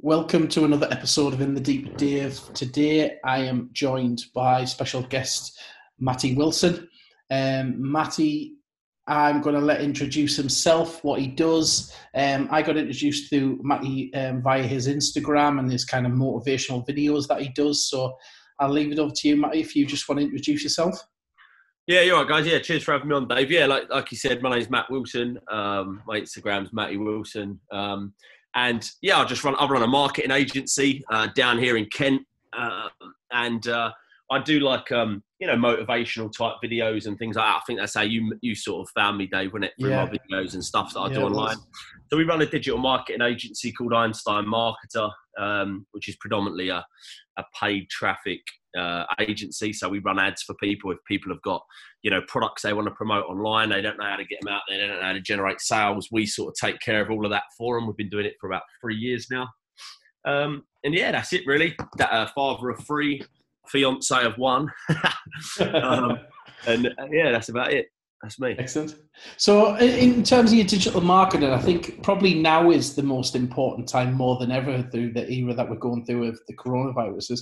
Welcome to another episode of In the Deep Dave. Today I am joined by special guest Matty Wilson. Um, Matty, I'm going to let introduce himself, what he does. Um, I got introduced to Matty um, via his Instagram and his kind of motivational videos that he does. So I'll leave it over to you, Matty, if you just want to introduce yourself. Yeah, you're right, guys. Yeah, cheers for having me on, Dave. Yeah, like like you said, my name's Matt Wilson. Um, my Instagram's Matty Wilson. Um, and yeah, I just run. I run a marketing agency uh, down here in Kent, uh, and uh, I do like um, you know motivational type videos and things like that. I think that's how you you sort of found me, Dave, when it through yeah. my videos and stuff that I yeah, do online. So we run a digital marketing agency called Einstein Marketer, um, which is predominantly a, a paid traffic uh, agency. So we run ads for people if people have got, you know, products they want to promote online. They don't know how to get them out. They don't know how to generate sales. We sort of take care of all of that for them. We've been doing it for about three years now. Um, and yeah, that's it really. That uh, father of three, fiance of one, um, and uh, yeah, that's about it. That's me. Excellent. So, in terms of your digital marketing, I think probably now is the most important time, more than ever, through the era that we're going through with the coronaviruses.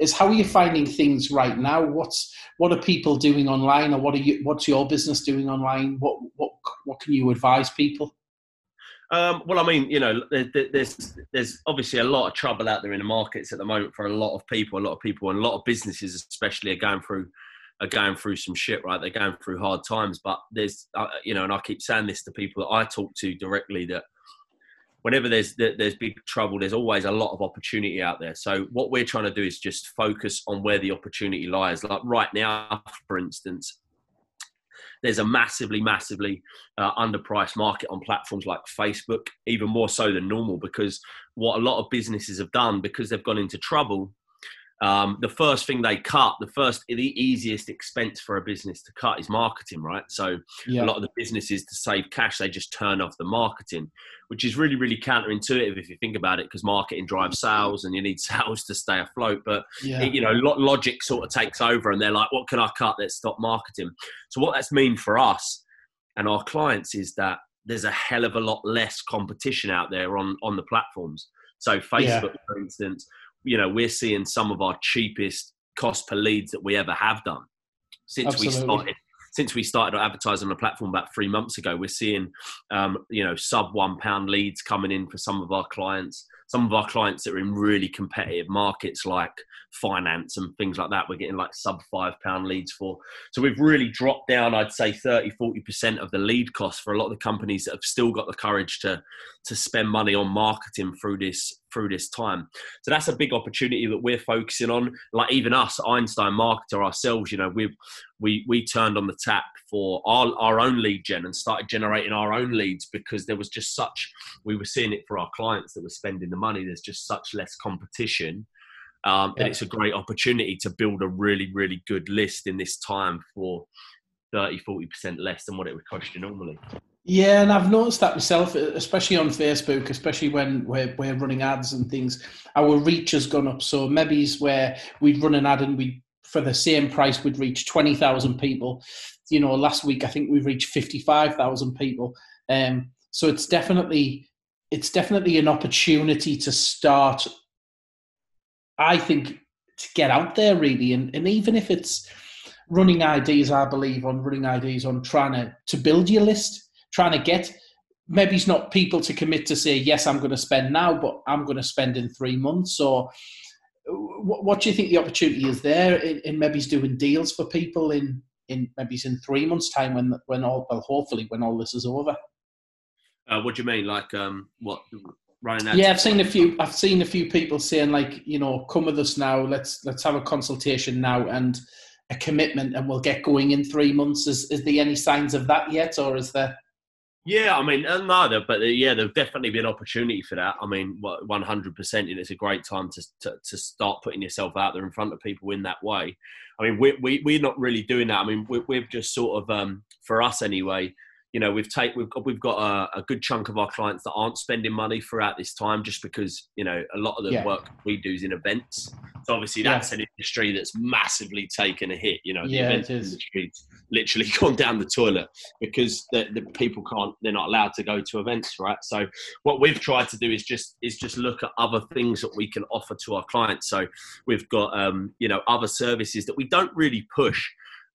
Is how are you finding things right now? What's what are people doing online, or what are you? What's your business doing online? What what what can you advise people? Um, well, I mean, you know, there's there's obviously a lot of trouble out there in the markets at the moment for a lot of people. A lot of people and a lot of businesses, especially, are going through are going through some shit, right? They're going through hard times. But there's, uh, you know, and I keep saying this to people that I talk to directly that whenever there's there's big trouble, there's always a lot of opportunity out there. So what we're trying to do is just focus on where the opportunity lies. Like right now, for instance, there's a massively, massively uh, underpriced market on platforms like Facebook, even more so than normal, because what a lot of businesses have done because they've gone into trouble um, the first thing they cut, the first, the easiest expense for a business to cut is marketing, right? So yeah. a lot of the businesses to save cash, they just turn off the marketing, which is really, really counterintuitive if you think about it, because marketing drives sales and you need sales to stay afloat. But yeah. it, you know, logic sort of takes over, and they're like, "What can I cut? Let's stop marketing." So what that's mean for us and our clients is that there's a hell of a lot less competition out there on on the platforms. So Facebook, yeah. for instance you know, we're seeing some of our cheapest cost per leads that we ever have done since Absolutely. we started since we started advertising on the platform about three months ago, we're seeing, um, you know, sub one pound leads coming in for some of our clients. Some of our clients that are in really competitive markets like finance and things like that, we're getting like sub five pound leads for. So we've really dropped down, I'd say 30, 40% of the lead cost for a lot of the companies that have still got the courage to, to spend money on marketing through this through this time. So that's a big opportunity that we're focusing on. Like even us, Einstein Marketer ourselves, you know, we've we we turned on the tap for our, our own lead gen and started generating our own leads because there was just such we were seeing it for our clients that were spending the money. There's just such less competition. Um, yeah. And it's a great opportunity to build a really, really good list in this time for 30, 40% less than what it would cost you normally. Yeah, and I've noticed that myself, especially on Facebook, especially when we're, we're running ads and things. Our reach has gone up. So maybe it's where we'd run an ad and we, for the same price, we'd reach twenty thousand people. You know, last week I think we reached fifty-five thousand people. Um, so it's definitely it's definitely an opportunity to start. I think to get out there really, and, and even if it's running IDs, I believe on running IDs on trying to to build your list trying to get maybe it's not people to commit to say yes i'm going to spend now but i'm going to spend in three months or what, what do you think the opportunity is there in, in maybe doing deals for people in in maybe in three months time when when all well hopefully when all this is over? Uh, what do you mean? Like um what running yeah i've seen a few i've seen a few people saying like you know come with us now let's let's have a consultation now and a commitment and we'll get going in three months is, is there any signs of that yet or is there yeah, I mean, no, but uh, yeah, there'll definitely be an opportunity for that. I mean, one hundred percent, and it's a great time to, to, to start putting yourself out there in front of people in that way. I mean, we we we're not really doing that. I mean, we, we've just sort of, um, for us anyway, you know, we've take we've got we've got a, a, good chunk of our clients that aren't spending money throughout this time, just because you know a lot of the yeah. work we do is in events. So obviously that's yeah. an industry that's massively taken a hit. You know, the yeah, event industry's literally gone down the toilet because the, the, people can't, they're not allowed to go to events, right? So what we've tried to do is just is just look at other things that we can offer to our clients. So we've got um, you know other services that we don't really push.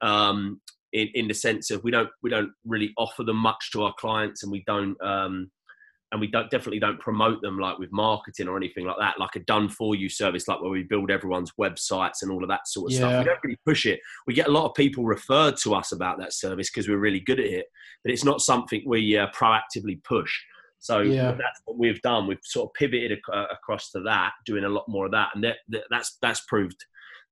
Um, in, in the sense of we don't we don't really offer them much to our clients and we don't um, and we don't definitely don't promote them like with marketing or anything like that, like a done for you service, like where we build everyone's websites and all of that sort of yeah. stuff. We don't really push it. We get a lot of people referred to us about that service because we're really good at it, but it's not something we uh, proactively push. So yeah. that's what we've done. We've sort of pivoted ac- across to that, doing a lot more of that, and that, that, that's that's proved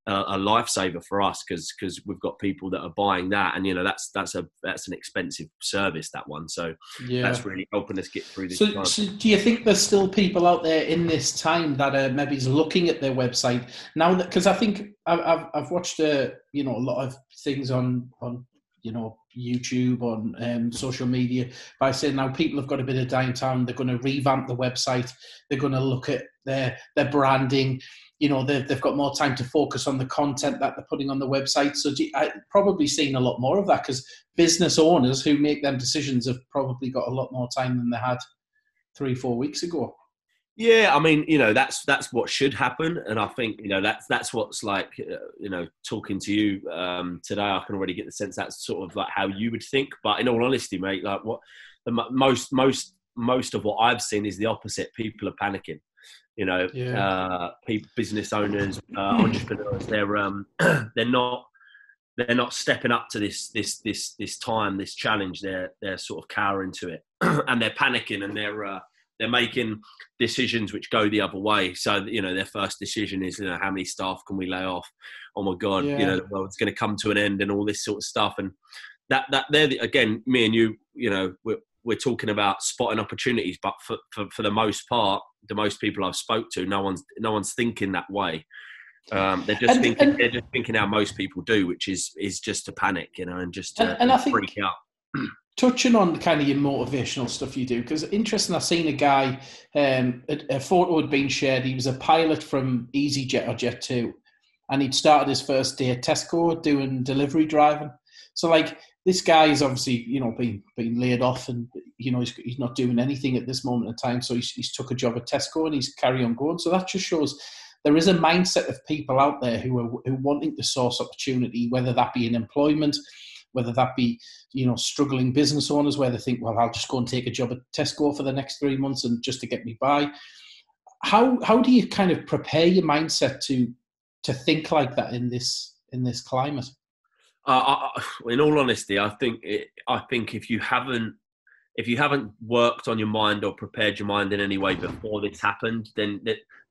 a, lifesaver for us because because we've got people that are buying that, and you know that's that's a that's an expensive service that one. So yeah. that's really helping us get through this. So, so, do you think there's still people out there in this time that are maybe looking at their website now? That because I think I've I've watched a uh, you know a lot of things on on you know YouTube on um, social media by saying now people have got a bit of downtime. They're going to revamp the website. They're going to look at their their branding you know they've, they've got more time to focus on the content that they're putting on the website. So i've probably seen a lot more of that because business owners who make them decisions have probably got a lot more time than they had three four weeks ago. Yeah i mean you know that's that's what should happen. And i think you know that's that's what's like uh, you know talking to you um, today i can already get the sense that's sort of like how you would think. But in all honesty mate like what the most most most of what i've seen is the opposite. People are panicking you know, yeah. uh, people, business owners, uh, entrepreneurs. They're um, they're not they're not stepping up to this this this this time, this challenge. They're they're sort of cowering to it, and they're panicking, and they're uh, they're making decisions which go the other way. So you know, their first decision is, you know, how many staff can we lay off? Oh my god, yeah. you know, well, it's going to come to an end, and all this sort of stuff. And that that they're the, again, me and you, you know, we're we're talking about spotting opportunities, but for, for, for the most part, the most people I've spoke to, no one's no one's thinking that way. Um, they're just and, thinking and, they're just thinking how most people do, which is is just to panic, you know, and just to, and, and I freak think, out. touching on the kind of your motivational stuff you do, because interesting, I've seen a guy, um, a, a, photo had been shared. He was a pilot from EasyJet or Jet2, and he'd started his first day at Tesco doing delivery driving. So, like, this guy is obviously, you know, being being laid off, and you know, he's, he's not doing anything at this moment in time. So he's, he's took a job at Tesco and he's carry on going. So that just shows there is a mindset of people out there who are who are wanting to source opportunity, whether that be in employment, whether that be you know struggling business owners where they think, well, I'll just go and take a job at Tesco for the next three months and just to get me by. How how do you kind of prepare your mindset to to think like that in this in this climate? Uh, I, in all honesty, I think it, I think if you haven't if you haven't worked on your mind or prepared your mind in any way before this happened, then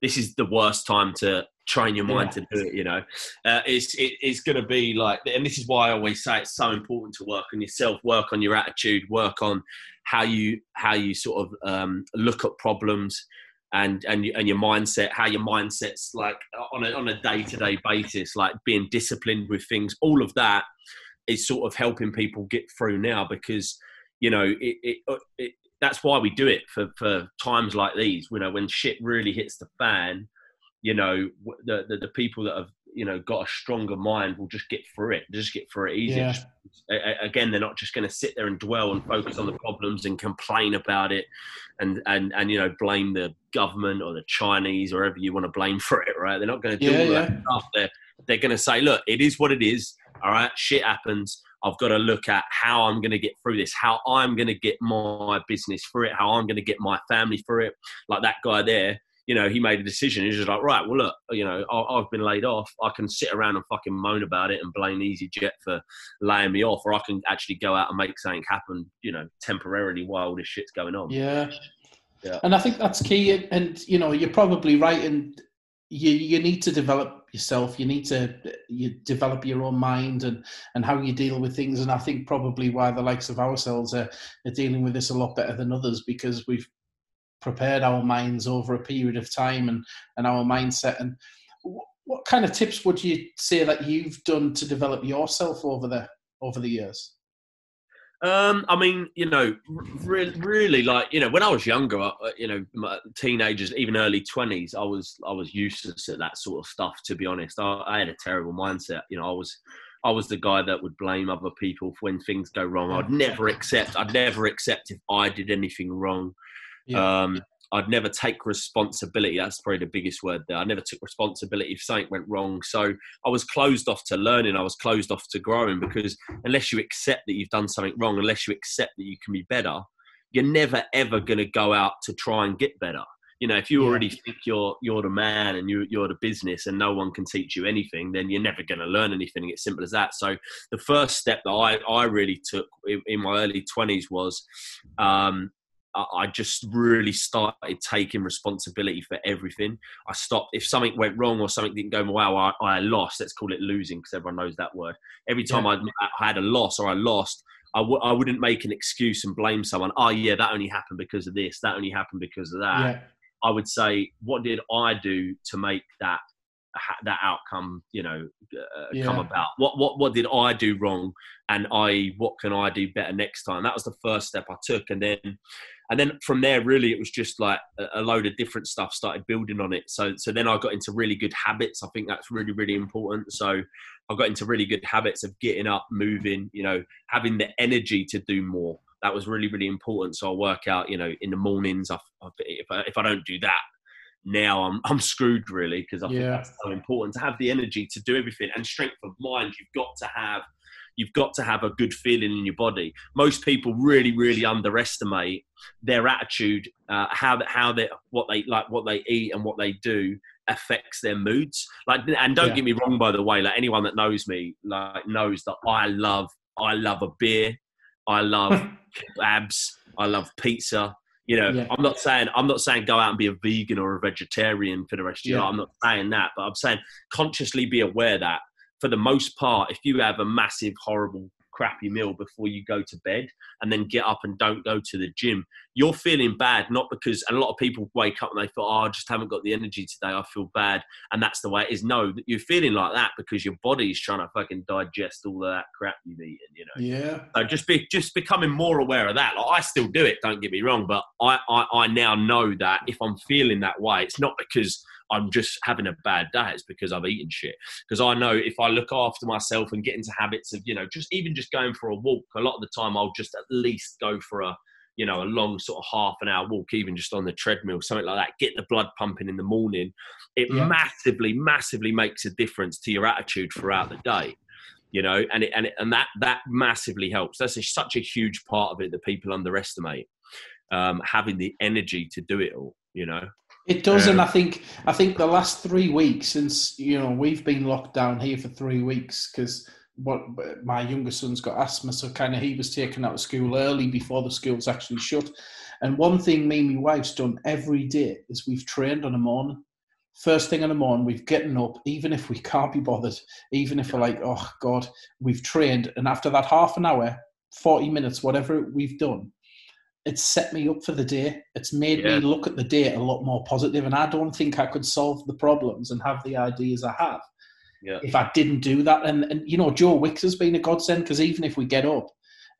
this is the worst time to train your mind yeah. to do it. You know, uh, it's it, it's going to be like, and this is why I always say it's so important to work on yourself, work on your attitude, work on how you how you sort of um, look at problems and and and your mindset, how your mindset's like on a on a day to day basis, like being disciplined with things. All of that is sort of helping people get through now because you know it, it, uh, it that's why we do it for for times like these. You know when shit really hits the fan, you know the the, the people that have you know got a stronger mind will just get through it just get through it easier yeah. again they're not just going to sit there and dwell and focus on the problems and complain about it and and and you know blame the government or the chinese or whatever you want to blame for it right they're not going to do yeah, all yeah. that stuff they're they're going to say look it is what it is all right shit happens I've got to look at how I'm going to get through this, how I'm going to get my business through it, how I'm going to get my family through it. Like that guy there, you know, he made a decision. He's just like, right, well, look, you know, I've been laid off. I can sit around and fucking moan about it and blame EasyJet for laying me off, or I can actually go out and make something happen, you know, temporarily while all this shit's going on. Yeah. Yeah. And I think that's key. And, you know, you're probably right. And you, you need to develop yourself. You need to you develop your own mind and, and how you deal with things. And I think probably why the likes of ourselves are, are dealing with this a lot better than others because we've prepared our minds over a period of time and, and our mindset. And what, what kind of tips would you say that you've done to develop yourself over the over the years? Um, I mean, you know, really, really, like you know, when I was younger, uh, you know, teenagers, even early twenties, I was I was useless at that sort of stuff. To be honest, I, I, had a terrible mindset. You know, I was I was the guy that would blame other people when things go wrong. I'd never accept. I'd never accept if I did anything wrong. Yeah. Um, I'd never take responsibility. That's probably the biggest word there. I never took responsibility if something went wrong. So I was closed off to learning. I was closed off to growing because unless you accept that you've done something wrong, unless you accept that you can be better, you're never ever going to go out to try and get better. You know, if you already think you're you're the man and you you're the business and no one can teach you anything, then you're never going to learn anything. It's simple as that. So the first step that I I really took in, in my early twenties was um, I just really started taking responsibility for everything. I stopped if something went wrong or something didn't go well. I, I lost. Let's call it losing because everyone knows that word. Every time yeah. I, I, had a loss or I lost, I w- I wouldn't make an excuse and blame someone. Oh yeah, that only happened because of this. That only happened because of that. Yeah. I would say, what did I do to make that that outcome you know uh, yeah. come about what what what did i do wrong and i what can i do better next time that was the first step i took and then and then from there really it was just like a, load of different stuff started building on it. So so then i got into really good habits. I think that's really really important. So i got into really good habits of getting up moving you know having the energy to do more. That was really really important. So i work out you know in the mornings I, if, I, if i don't do that now I'm I'm screwed really because I yeah. think that's so important to have the energy to do everything. And strength of mind. You've got to have you've got to have a good feeling in your body. Most people really really underestimate their attitude, uh, how how they what they like what they eat and what they do affects their moods. Like and don't yeah. get me wrong by the way, like anyone that knows me like knows that I love I love a beer. I love abs. I love pizza. You know, yeah. I'm not saying I'm not saying go out and be a vegan or a vegetarian for the rest of your yeah. life. I'm not saying that, but I'm saying consciously be aware that for the most part, if you have a massive, horrible crappy meal before you go to bed and then get up and don't go to the gym, you're feeling bad, not because a lot of people wake up and they thought, oh, I just haven't got the energy today, I feel bad. And that's the way it is. No, you're feeling like that because your body's trying to fucking digest all of that crap you've eaten, you know? Yeah. So just be just becoming more aware of that. Like I still do it, don't get me wrong, but I, I, I now know that if I'm feeling that way, it's not because I'm just having a bad day. It's because I've eaten shit. Because I know if I look after myself and get into habits of, you know, just even just going for a walk, a lot of the time I'll just at least go for a, you know, a long sort of half an hour walk, even just on the treadmill, something like that. Get the blood pumping in the morning. It yeah. massively, massively makes a difference to your attitude throughout the day you know and it, and it, and that that massively helps that's a, such a huge part of it that people underestimate um, having the energy to do it all you know it does, um, and I think I think the last three weeks since you know we've been locked down here for three weeks because what my younger son's got asthma, so kind of he was taken out of school early before the schools actually shut. And one thing me and my wife's done every day is we've trained on a morning. First thing in the morning, we've getting up, even if we can't be bothered, even if we're like, oh God, we've trained. And after that half an hour, 40 minutes, whatever we've done, it's set me up for the day. It's made yeah. me look at the day a lot more positive, and I don't think I could solve the problems and have the ideas I have yeah. if I didn't do that. And, and you know, Joe Wicks has been a godsend because even if we get up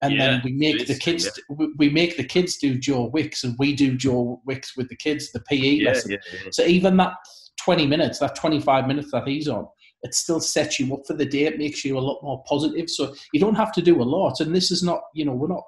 and yeah, then we make the kids we make the kids do Joe Wicks and we do Joe Wicks with the kids the PE lesson. So even that twenty minutes, that twenty five minutes that he's on, it still sets you up for the day. It makes you a lot more positive. So you don't have to do a lot. And this is not, you know, we're not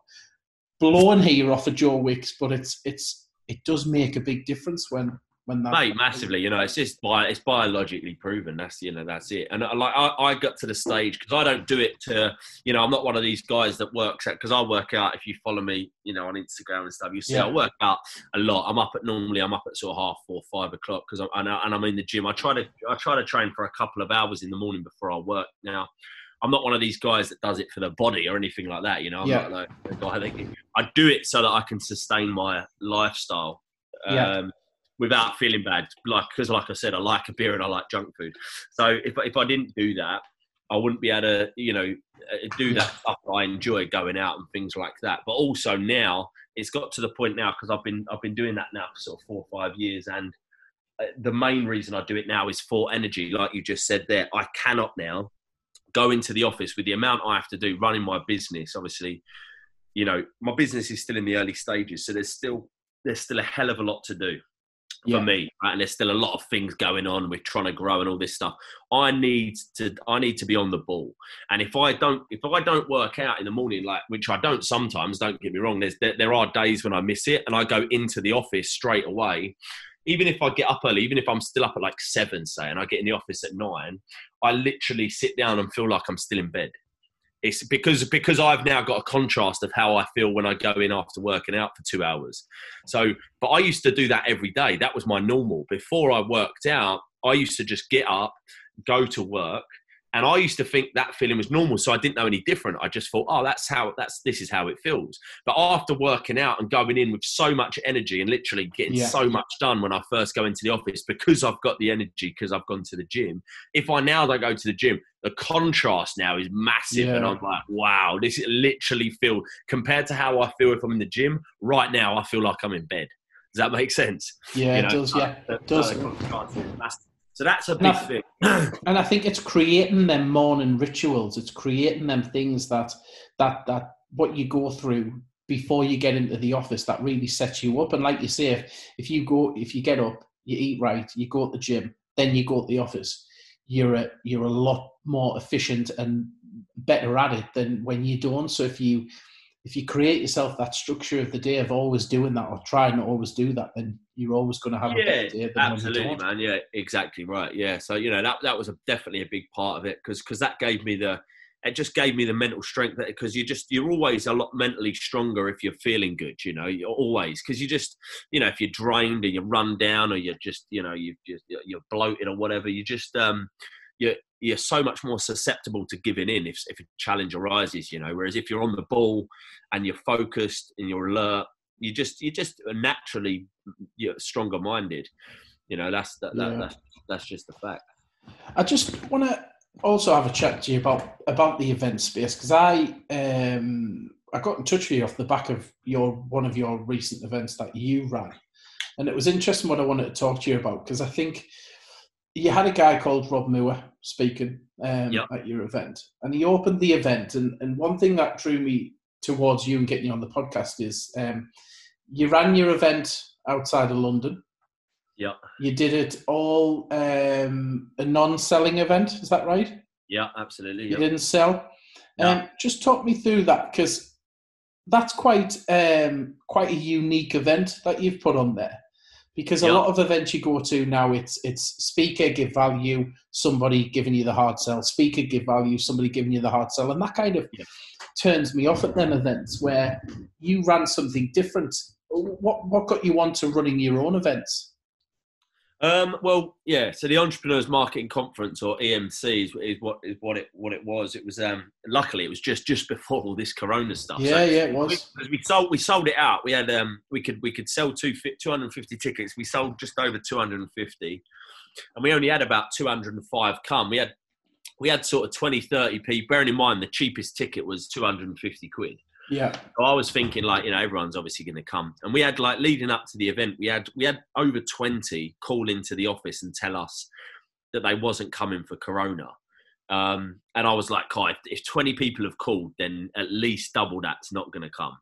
blown here off of Joe Wicks, but it's it's it does make a big difference when when that mate massively. You know, it's just bi- it's biologically proven. That's you know that's it. And uh, like I, I got to the stage because I don't do it to you know I'm not one of these guys that works out because I work out. If you follow me, you know on Instagram and stuff, you see yeah. I work out a lot. I'm up at normally I'm up at sort of half four five o'clock because I'm and I'm in the gym. I try to I try to train for a couple of hours in the morning before I work now. I'm not one of these guys that does it for the body or anything like that. You know, I'm yeah. not like guy that I do it so that I can sustain my lifestyle. Yeah. Um, without feeling bad, like because, like I said, I like a beer and I like junk food. So if if I didn't do that, I wouldn't be able to, you know, uh, do that stuff that I enjoy going out and things like that. But also now it's got to the point now because I've been I've been doing that now for sort of four or five years, and uh, the main reason I do it now is for energy, like you just said there. I cannot now go into the office with the amount I have to do running my business, obviously you know, my business is still in the early stages, so there's still there's still a hell of a lot to do for Yeah. me, right? And there's still a lot of things going on. We're trying to grow and all this stuff. I need to I need to be on the ball. And if I don't if I don't work out in the morning, like which I don't sometimes, don't get me wrong. There's there, there are days when I miss it, and I go into the office straight away. Even if I get up early, even if I'm still up at like seven, say, and I get in the office at nine, I literally sit down and feel like I'm still in bed. It's because because I've now got a contrast of how I feel when I go in after working out for two hours. So, but I used to do that every day. That was my normal. Before I worked out, I used to just get up, go to work, and I used to think that feeling was normal. So I didn't know any different. I just thought, oh, that's how that's this is how it feels. But after working out and going in with so much energy and literally getting Yeah. so much done when I first go into the office because I've got the energy because I've gone to the gym. If I now don't go to the gym, the contrast now is massive, and I'm like, wow, this literally feel compared to how I feel if I'm in the gym right now. I feel like I'm in bed. Does that make sense? Yeah, You it does. Yeah, it does. massive. So that's a big Now- thing. and I think it's creating them morning rituals. It's creating them things that that that what you go through before you get into the office that really sets you up. And like you say, if, if you go, if you get up, you eat right, you go to the gym, then you go to the office, you're a you're a lot more efficient and better at it than when you don't. So if you if you create yourself that structure of the day of always doing that or trying to always do that, then you're always going to have a Yeah, better day than you Absolutely, man. Yeah, exactly right. Yeah. So you know that that was a, definitely a big part of it because because that gave me the it just gave me the mental strength because you just you're always a lot mentally stronger if you're feeling good. You know, you're always because you just you know if you're drained and you're run down or you're just you know you just you're bloated or whatever, you just um you're you're so much more susceptible to giving in if if a challenge arises. You know, whereas if you're on the ball and you're focused and you're alert, you just you just naturally you're stronger minded. You know, that's that, that Yeah. that's that's just the fact. I just want to also have a chat to you about about the event space because I um I got in touch with you off the back of your one of your recent events that you ran, and it was interesting what I wanted to talk to you about because I think you had a guy called Rob Moore speaking um, Yep. at your event, and he opened the event, and and one thing that drew me towards you and getting you on the podcast is um, you ran your event outside of London. Yeah, You did it all um, a non-selling event, is that right? yeah, absolutely. You Yeah. didn't sell. No. Um, just talk me through that because that's quite um, quite a unique event that you've put on there. Because a Yeah. lot of events you go to now, it's it's speaker give value, somebody giving you the hard sell, speaker give value, somebody giving you the hard sell, and that kind of Yeah. turns me off at them events where you ran something different. What what got you on to running your own events? Um, well, yeah. So the Entrepreneurs Marketing Conference, or EMC, is, is what is what it what it was. It was um, luckily it was just just before all this Corona stuff. So Yeah, yeah, it was. because we sold we sold it out. We had um we could we could sell two, 250 tickets. We sold just over 250, and we only had about 205 come. We had we had sort of 20, 30 people. Bearing in mind the cheapest ticket was 250 quid. Yeah, So I was thinking like, you know, everyone's obviously going to come. And we had like leading up to the event, we had we had over 20 call into the office and tell us that they wasn't coming for Corona. Um, and I was like, if, if 20 people have called, then at least double that's not going to come.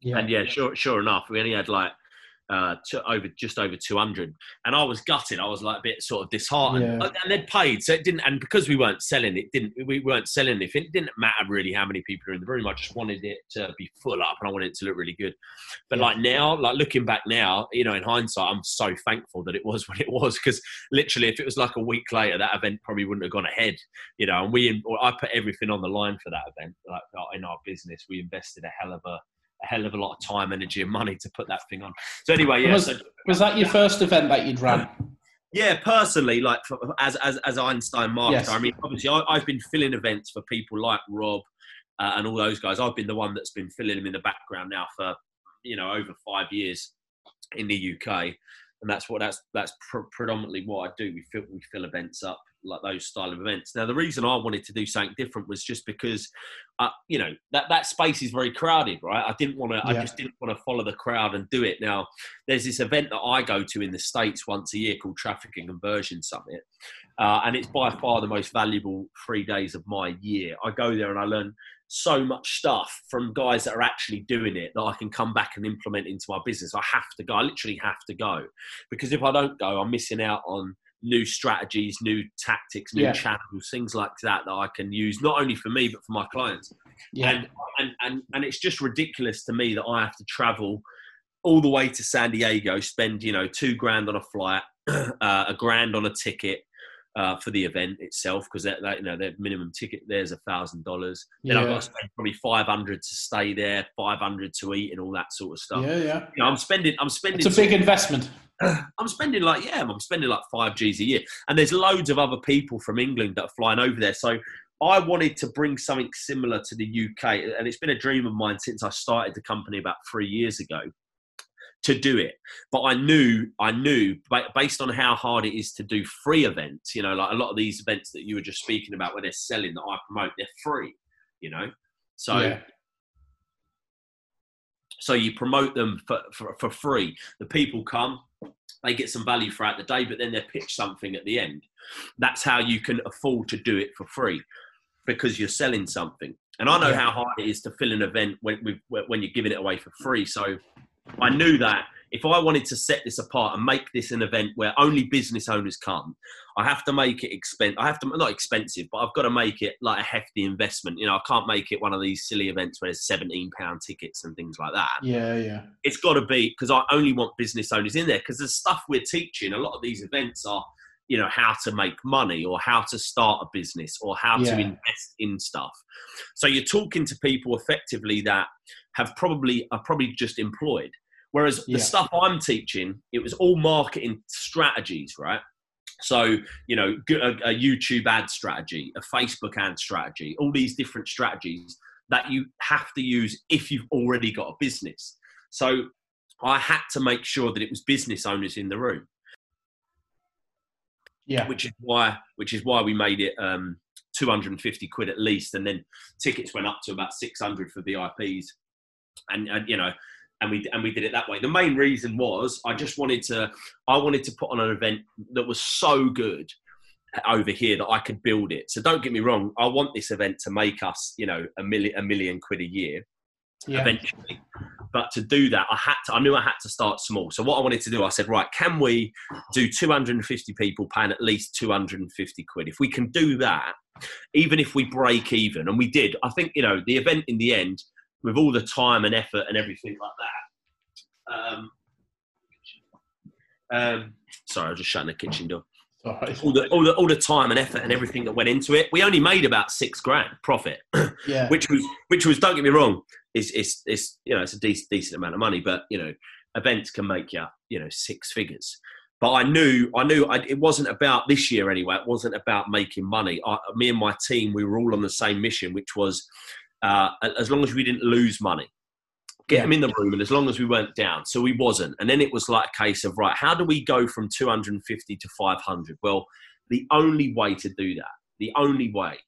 yeah, And yeah, sure, sure enough, we only had like uh, to over just over 200, and I was gutted. I was like a bit sort of disheartened. Yeah. And they'd paid, so it didn't. And because we weren't selling, it didn't. We weren't selling it. It didn't matter really how many people are in the room. I just wanted it to be full up, and I wanted it to look really good. But Yeah. like now, like looking back now, you know, in hindsight, I'm so thankful that it was what it was because literally, if it was like a week later, that event probably wouldn't have gone ahead. You know, and we, or I put everything on the line for that event. Like in our business, we invested a hell of a a hell of a lot of time, energy, and money to put that thing on. So anyway, yeah. Was- so, Was that your first event that you'd run? yeah, personally, like for, as as as Einstein marketer, Yes. I mean, obviously, I, I've been filling events for people like Rob uh, and all those guys. I've been the one that's been filling them in the background now for you know over five years in the UK, and that's what that's that's pr- predominantly what I do. We fill we fill events up like those style of events. Now, the reason I wanted to do something different was just because, uh, you know, that that space is very crowded, right? I didn't want to. Yeah. I just didn't want to follow the crowd and do it. Now, there's this event that I go to in the states once a year called Traffic and Conversion Summit, uh, and it's by far the most valuable three days of my year. I go there and I learn so much stuff from guys that are actually doing it that I can come back and implement into my business. I have to go. I literally have to go because if I don't go, I'm missing out on new strategies, new tactics, new yeah. channels, things like that that I can use not only for me but for my clients. Yeah. And, and and and it's just ridiculous to me that I have to travel all the way to San Diego, spend you know two grand on a flight, uh, a grand on a ticket, uh, for the event itself because that, that, you know their minimum ticket there's a thousand dollars. Then yeah. I've got to spend probably five hundred to stay there, five hundred to eat, and all that sort of stuff. Yeah, yeah. You know, I'm spending. I'm spending. It's a big investment. I'm spending like yeah, I'm spending like five G's a year, and there's loads of other people from England that are flying over there. So I wanted to bring something similar to the UK, and it's been a dream of mine since I started the company about three years ago to do it. But I knew, I knew based on how hard it is to do free events, you know, like a lot of these events that you were just speaking about where they're selling that I promote, they're free, you know? So, yeah. so you promote them for, for, for free. The people come, they get some value throughout the day, but then they pitch something at the end. That's how you can afford to do it for free because you're selling something. And I know yeah. how hard it is to fill an event when, when you're giving it away for free. So I knew that if I wanted to set this apart and make this an event where only business owners come, I have to make it expensive. I have to not expensive, but I've got to make it like a hefty investment. You know, I can't make it one of these silly events where there's seventeen pound tickets and things like that. Yeah, yeah. It's got to be because I only want business owners in there because the stuff we're teaching. A lot of these events are, you know, how to make money or how to start a business or how yeah. to invest in stuff. So you're talking to people effectively that have probably are probably just employed. Whereas yeah. the stuff I'm teaching, it was all marketing strategies, right? So, you know, a, a, YouTube ad strategy, a Facebook ad strategy, all these different strategies that you have to use if you've already got a business. So, I had to make sure that it was business owners in the room. Yeah. Which is why which is why we made it um 250 quid at least and then tickets went up to about 600 for VIPs and, and you know and we and we did it that way. The main reason was I just wanted to I wanted to put on an event that was so good over here that I could build it. So don't get me wrong, I want this event to make us, you know, a million a million quid a year yeah. eventually. But to do that, I had to I knew I had to start small. So what I wanted to do, I said, right, can we do 250 people paying at least 250 quid? If we can do that, even if we break even, and we did, I think, you know, the event in the end with all the time and effort and everything like that. Um, um, sorry, I was just shutting the kitchen door. All the, all the all the time and effort and everything that went into it, we only made about six grand profit. yeah. which was which was don't get me wrong, it's it's, it's you know it's a decent decent amount of money, but you know events can make you you know six figures. But I knew I knew I, it wasn't about this year anyway. It wasn't about making money. I, me and my team, we were all on the same mission, which was uh, as long as we didn't lose money. Get yeah. them in the room, and as long as we weren't down, so we wasn't. And then it was like a case of right, how do we go from 250 to 500? Well, the only way to do that, the only way,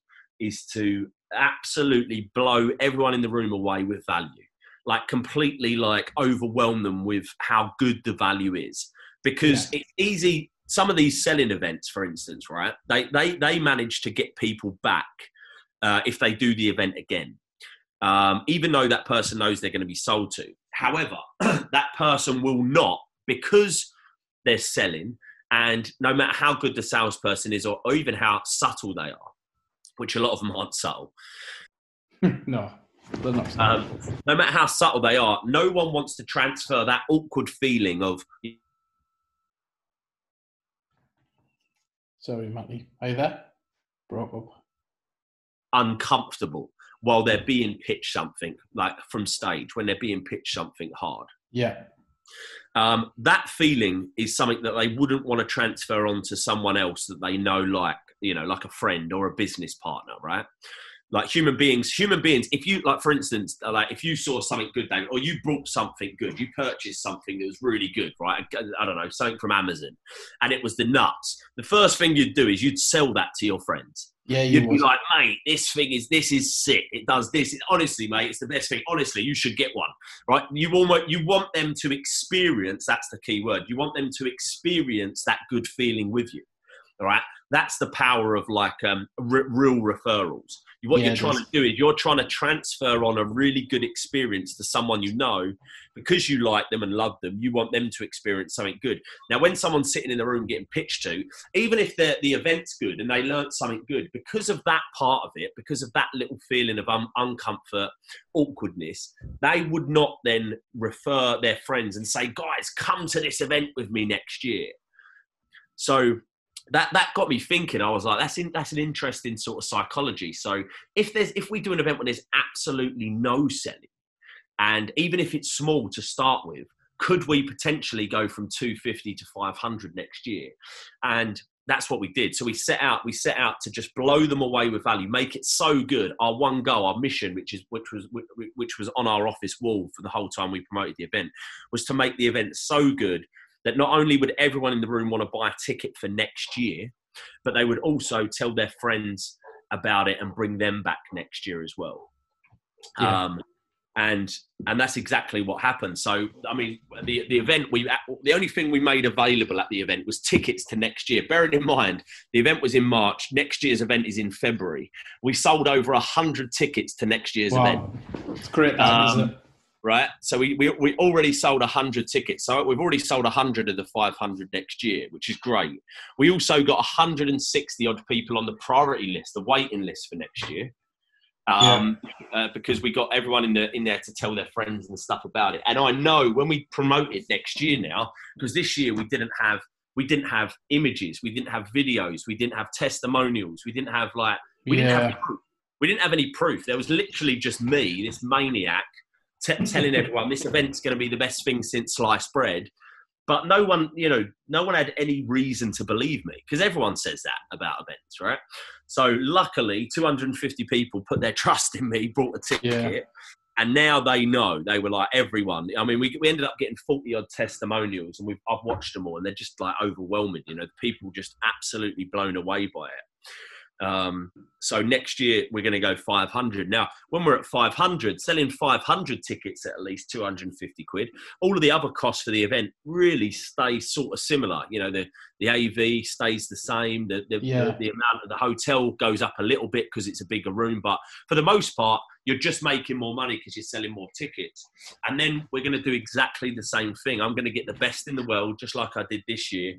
is to absolutely blow everyone in the room away with value, like completely like overwhelm them with how good the value is, because yeah. it's easy. Some of these selling events, for instance, right? They they they manage to get people back uh, if they do the event again, um, even though that person knows they're going to be sold to. However, that person will not because they're selling, and no matter how good the salesperson is, or, or even how subtle they are, which a lot of them aren't subtle. no. Um, no matter how subtle they are, no one wants to transfer that awkward feeling of. Sorry, Matty. Are you there? Broke up uncomfortable while they're being pitched something like from stage when they're being pitched something hard. Yeah. Um, that feeling is something that they wouldn't want to transfer on to someone else that they know, like you know, like a friend or a business partner, right? like human beings human beings if you like for instance uh, like if you saw something good David, or you brought something good you purchased something that was really good right? I don't know something from amazon and it was the nuts the first thing you'd do is you'd sell that to your friends. Yeah you would be like mate this thing is this is sick. It does this. It, honestly mate it's the best thing. Honestly you should get one right? You almost you want them to experience that's the key word you want them to experience that good feeling with you right that's the power of like um, r- real referrals what yeah, you're trying to do is you're trying to transfer on a really good experience to someone you know because you like them and love them. You want them to experience something good. Now, when someone's sitting in the room getting pitched to, even if the the event's good and they learnt something good, because of that part of it, because of that little feeling of um, uncomfort, awkwardness, they would not then refer their friends and say, "Guys, come to this event with me next year." So that that got me thinking. I was like, that's in, that's an interesting sort of psychology. So if there's if we do an event where there's absolutely no selling, and even if it's small to start with, could we potentially go from 250 to 500 next year? And that's what we did. So we set out we set out to just blow them away with value, make it so good. Our one goal, our mission, which is which was which was on our office wall for the whole time we promoted the event, was to make the event so good that not only would everyone in the room want to buy a ticket for next year, but they would also tell their friends about it and bring them back next year as well. Yeah. Um, and and that's exactly what happened. So I mean, the the event we the only thing we made available at the event was tickets to next year. Bearing in mind the event was in March, next year's event is in February. We sold over a hundred tickets to next year's wow. event. It's great, um, right? So we, we, we already sold 100 tickets. So we've already sold 100 of the 500 next year, which is great. We also got 160 odd people on the priority list, the waiting list for next year. Um, yeah. uh, because we got everyone in, the, in there to tell their friends and stuff about it. And I know when we promote it next year now, because this year we didn't have we didn't have images, we didn't have videos, we didn't have testimonials, we didn't have like we yeah. didn't have we didn't have any proof. There was literally just me, this maniac, t- telling everyone this event's going to be the best thing since sliced bread. But no one, you know, no one had any reason to believe me because everyone says that about events, right? So luckily, 250 people put their trust in me, brought a ticket, yeah. and now they know. They were like everyone. I mean, we, we ended up getting 40 odd testimonials, and we've I've watched them all, and they're just like overwhelming. You know, people just absolutely blown away by it. Um, so next year we're going to go 500. Now, when we're at 500, selling 500 tickets at at least 250 quid, all of the other costs for the event really stay sort of similar. You know, the the AV stays the same. The the, yeah. the, the amount of the hotel goes up a little bit because it's a bigger room, but for the most part, you're just making more money because you're selling more tickets. And then we're going to do exactly the same thing. I'm going to get the best in the world, just like I did this year,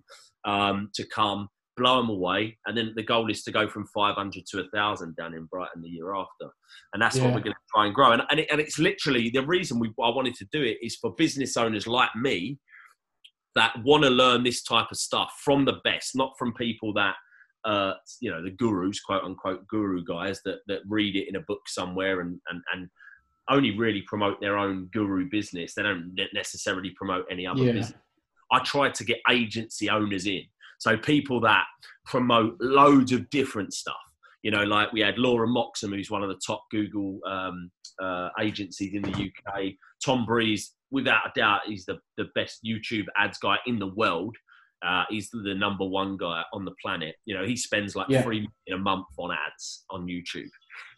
um, to come blow them away, and then the goal is to go from 500 to 1,000 down in Brighton the year after, and that's yeah. what we're going to try and grow. And and, it, and it's literally the reason we I wanted to do it is for business owners like me that want to learn this type of stuff from the best, not from people that uh, you know the gurus, quote unquote guru guys that that read it in a book somewhere and and and only really promote their own guru business. They don't necessarily promote any other yeah. business. I tried to get agency owners in so people that promote loads of different stuff. You know, like we had Laura Moxham, who's one of the top Google um, uh, agencies in the UK. Tom Breeze, without a doubt, he's the, the best YouTube ads guy in the world. Uh, he's the number one guy on the planet. You know, he spends like yeah. three million a month on ads on YouTube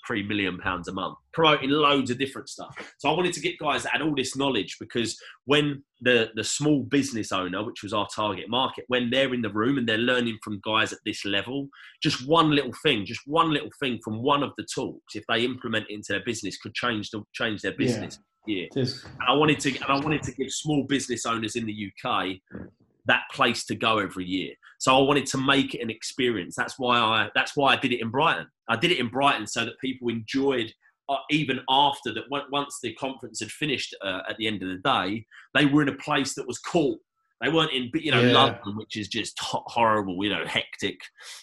three million pounds a month, promoting loads of different stuff. So I wanted to get guys that had all this knowledge because when the the small business owner, which was our target market, when they're in the room and they're learning from guys at this level, just one little thing, just one little thing from one of the talks, if they implement it into their business, could change the change their business. Yeah. And I wanted to and I wanted to give small business owners in the UK that place to go every year. So I wanted to make it an experience. That's why I that's why I did it in Brighton. I did it in Brighton so that people enjoyed uh, even after that once the conference had finished uh, at the end of the day, they were in a place that was cool. They weren't in, you know, yeah. London, which is just horrible, you know, hectic,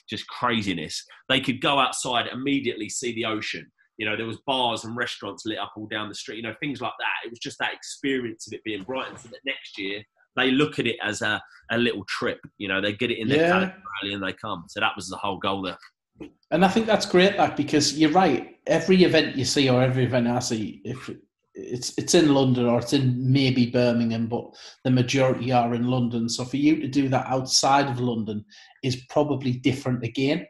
just craziness. They could go outside, immediately see the ocean. You know, there was bars and restaurants lit up all down the street. You know, things like that. It was just that experience of it being Brighton. So that next year they look at it as a, a little trip. You know, they get it in their yeah. calendar and they come. So that was the whole goal there. And I think that's great, like because you're right. Every event you see, or every event I see, if it's it's in London or it's in maybe Birmingham, but the majority are in London. So for you to do that outside of London is probably different again.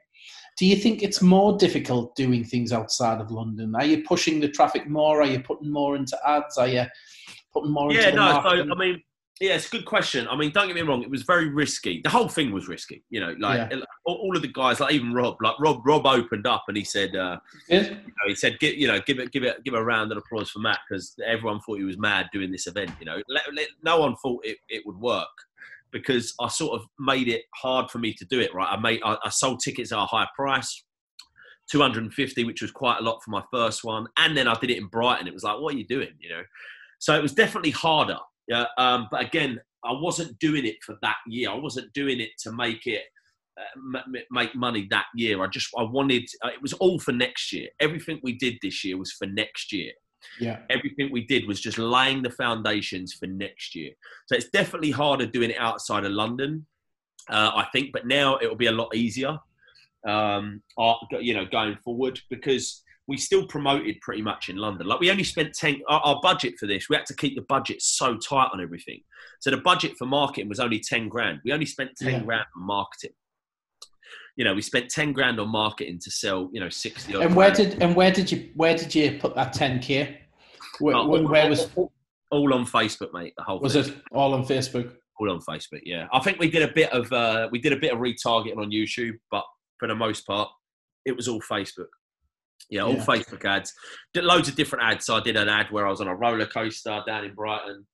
Do you think it's more difficult doing things outside of London? Are you pushing the traffic more? Are you putting more into ads? Are you putting more yeah, into no. marketing? So I mean, yeah, it's a good question. I mean, don't get me wrong; it was very risky. The whole thing was risky. You know, like Yeah. all, all of the guys, like even Rob, like Rob, Rob opened up and he said, uh, you know, he said, give, you know, give it, give it, give a round of applause for Matt because everyone thought he was mad doing this event. You know, let, let, no one thought it, it would work because I sort of made it hard for me to do it. Right, I made, I, I sold tickets at a high price. 250, which was quite a lot for my first one. And then I did it in Brighton. It was like, what are you doing? You know? So it was definitely harder. Yeah. Um, but again, I wasn't doing it for that year. I wasn't doing it to make it uh, m- make money that year. I just I wanted. Uh, it was all for next year. Everything we did this year was for next year. Yeah. Everything we did was just laying the foundations for next year. So it's definitely harder doing it outside of London, uh, I think. But now it will be a lot easier. Um, uh, you know, going forward because we still promoted pretty much in London. Like we only spent ten. Our, our budget for this, we had to keep the budget so tight on everything. So the budget for marketing was only ten grand. We only spent ten Yeah. grand on marketing. You know, we spent ten grand on marketing to sell. You know, sixty. And where grand. did and where did you where did you put that 10k? Where, Oh, where, where was all on Facebook, mate? The whole was thing. it all on Facebook? all on Facebook. Yeah, I think we did a bit of uh, we did a bit of retargeting on YouTube, but for the most part, it was all Facebook. Yeah, all Yeah. Facebook ads. Did loads of different ads. So I did an ad where I was on a roller coaster down in Brighton.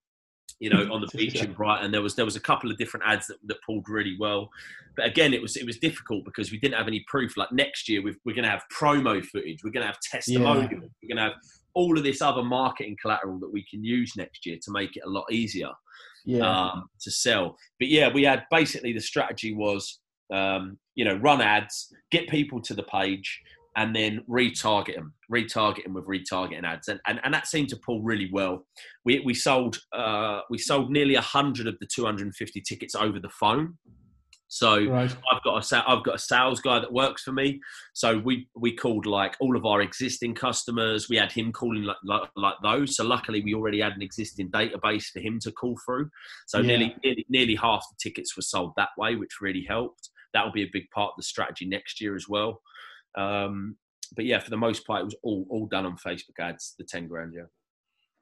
You know, on the beach in Brighton, there was there was a couple of different ads that, that pulled really well. But again, it was it was difficult because we didn't have any proof. Like next year, we've, we're going to have promo footage. We're going to have testimonials. We're going to have all of this other marketing collateral that we can use next year to make it a lot easier Yeah. um, to sell. But yeah, we had basically the strategy was, um, you know, run ads, get people to the page, and then retarget them, retarget them with retargeting ads, and, and and that seemed to pull really well. We we sold uh, we sold nearly hundred of the 250 tickets over the phone. So right. I've got a I've got a sales guy that works for me. So we we called like all of our existing customers. We had him calling like like, like those. So luckily we already had an existing database for him to call through. So Yeah. nearly, nearly nearly half the tickets were sold that way, which really helped. That will be a big part of the strategy next year as well. Um, but yeah, for the most part, it was all all done on Facebook ads. The ten grand, yeah.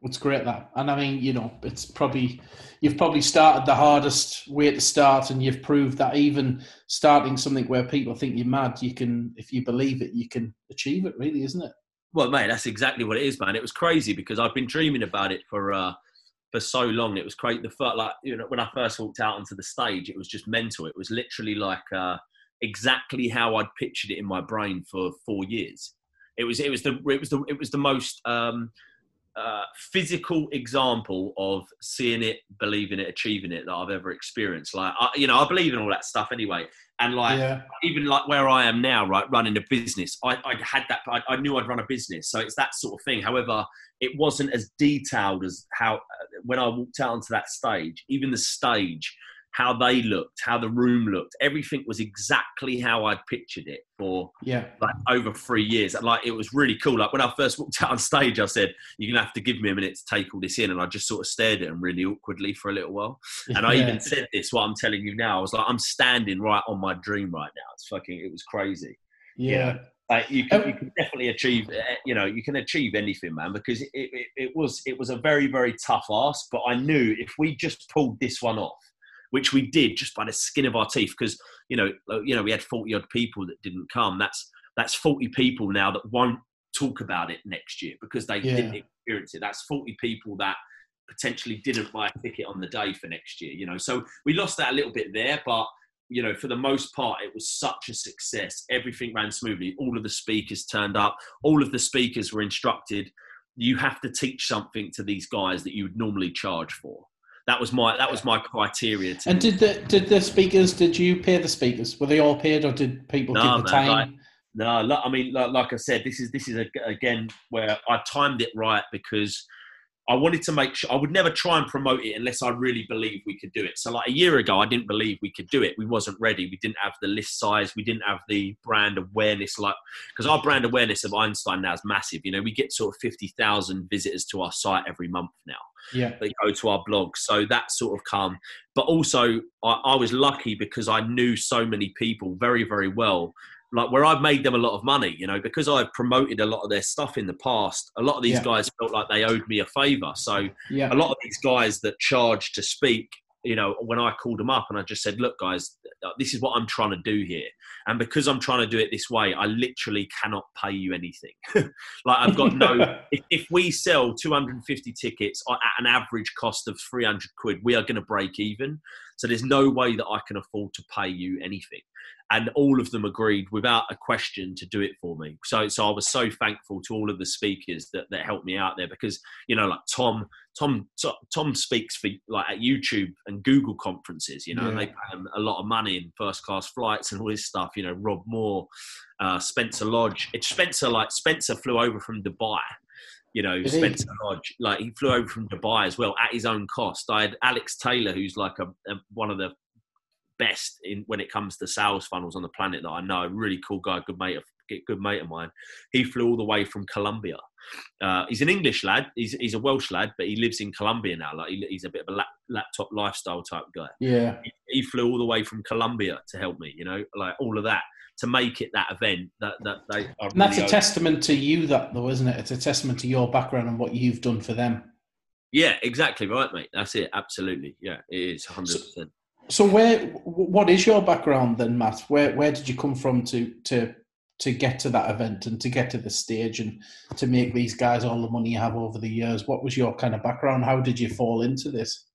It's great that, and I mean, you know, it's probably you've probably started the hardest way to start, and you've proved that even starting something where people think you're mad, you can, if you believe it, you can achieve it. Really, isn't it? Well, mate, that's exactly what it is, man. It was crazy because I've been dreaming about it for uh, for so long. It was crazy. The first, like you know, when I first walked out onto the stage, it was just mental. It was literally like uh, exactly how I'd pictured it in my brain for four years. It was it was the it was the it was the most um, uh, physical example of seeing it, believing it, achieving it that I've ever experienced. Like I, you know, I believe in all that stuff anyway, and like yeah, even like where I am now, right, running a business, I, I had that, I, I knew I'd run a business. So it's that sort of thing. However, it wasn't as detailed as how, uh, when I walked out onto that stage, even the stage, how they looked, how the room looked, everything was exactly how I'd pictured it for yeah, like over three years. And like, it was really cool. Like when I first walked out on stage, I said, you're gonna have to give me a minute to take all this in. And I just sort of stared at him really awkwardly for a little while. And I even said this, what I'm telling you now. I was like, I'm standing right on my dream right now. It's fucking, it was crazy. yeah, Like you can, Um, you can definitely achieve, eh, you know, you can achieve anything, man, because it, it, it was, it was a very, very tough ask. But I knew if we just pulled this one off, which we did just by the skin of our teeth, because you know, uh, you know, we had 40 odd people that didn't come. That's that's 40 people now that won't talk about it next year because they Yeah. didn't experience it. That's 40 people that potentially didn't buy a ticket on the day for next year. You know, so we lost that a little bit there, but you know, for the most part, it was such a success. Everything ran smoothly. All of the speakers turned up. All of the speakers were instructed. You have to teach something to these guys that you would normally charge for. That was my that was my criteria. And did the did the speakers? Did you pay the speakers? Were they all paid, or did people No, give the man, time? like- No, I mean, like, like I said, this is this is a, again where I timed it right because I wanted to make sure I would never try and promote it unless I really believed we could do it. So like a year ago, I didn't believe we could do it. We wasn't ready. We didn't have the list size. We didn't have the brand awareness. Like because our brand awareness of Einstein now is massive. You know, we get sort of fifty thousand visitors to our site every month now. Yeah, they go to our blog. So that sort of come. But also, I, I was lucky because I knew so many people very very well like where I've made them a lot of money, you know, because I've promoted a lot of their stuff in the past. A lot of these yeah. guys felt like they owed me a favor. So yeah. a lot of these guys that charge to speak, you know, when I called them up and I just said, look, guys, this is what I'm trying to do here. And because I'm trying to do it this way, I literally cannot pay you anything. like I've got no, if, if, we sell 250 tickets at an average cost of 300 quid, we are going to break even. So there's no way that I can afford to pay you anything and all of them agreed without a question to do it for me. So, so I was so thankful to all of the speakers that, that helped me out there because you know, like Tom, Tom, Tom speaks for like at YouTube and Google conferences. You know, yeah. they pay him a lot of money in first class flights and all this stuff. You know, Rob Moore, uh, Spencer Lodge. It's Spencer like Spencer flew over from Dubai. You know, Did Spencer he? Lodge, like he flew over from Dubai as well at his own cost. I had Alex Taylor, who's like a, a one of the best in when it comes to sales funnels on the planet that I know. A Really cool guy, good mate of good mate of mine. He flew all the way from Colombia. Uh, he's an English lad. He's he's a Welsh lad, but he lives in Colombia now. Like he, he's a bit of a lap, laptop lifestyle type guy. Yeah. He, he, flew all the way from Colombia to help me. You know, like all of that to make it that event. That that they. and that's a testament to you, that though, isn't it? It's a testament to your background and what you've done for them. Yeah, exactly right, mate. That's it. Absolutely. Yeah, it is hundred percent. So where what is your background then, Matt? Where where did you come from to to to get to that event and to get to the stage and to make these guys all the money you have over the years? What was your kind of background? How did you fall into this?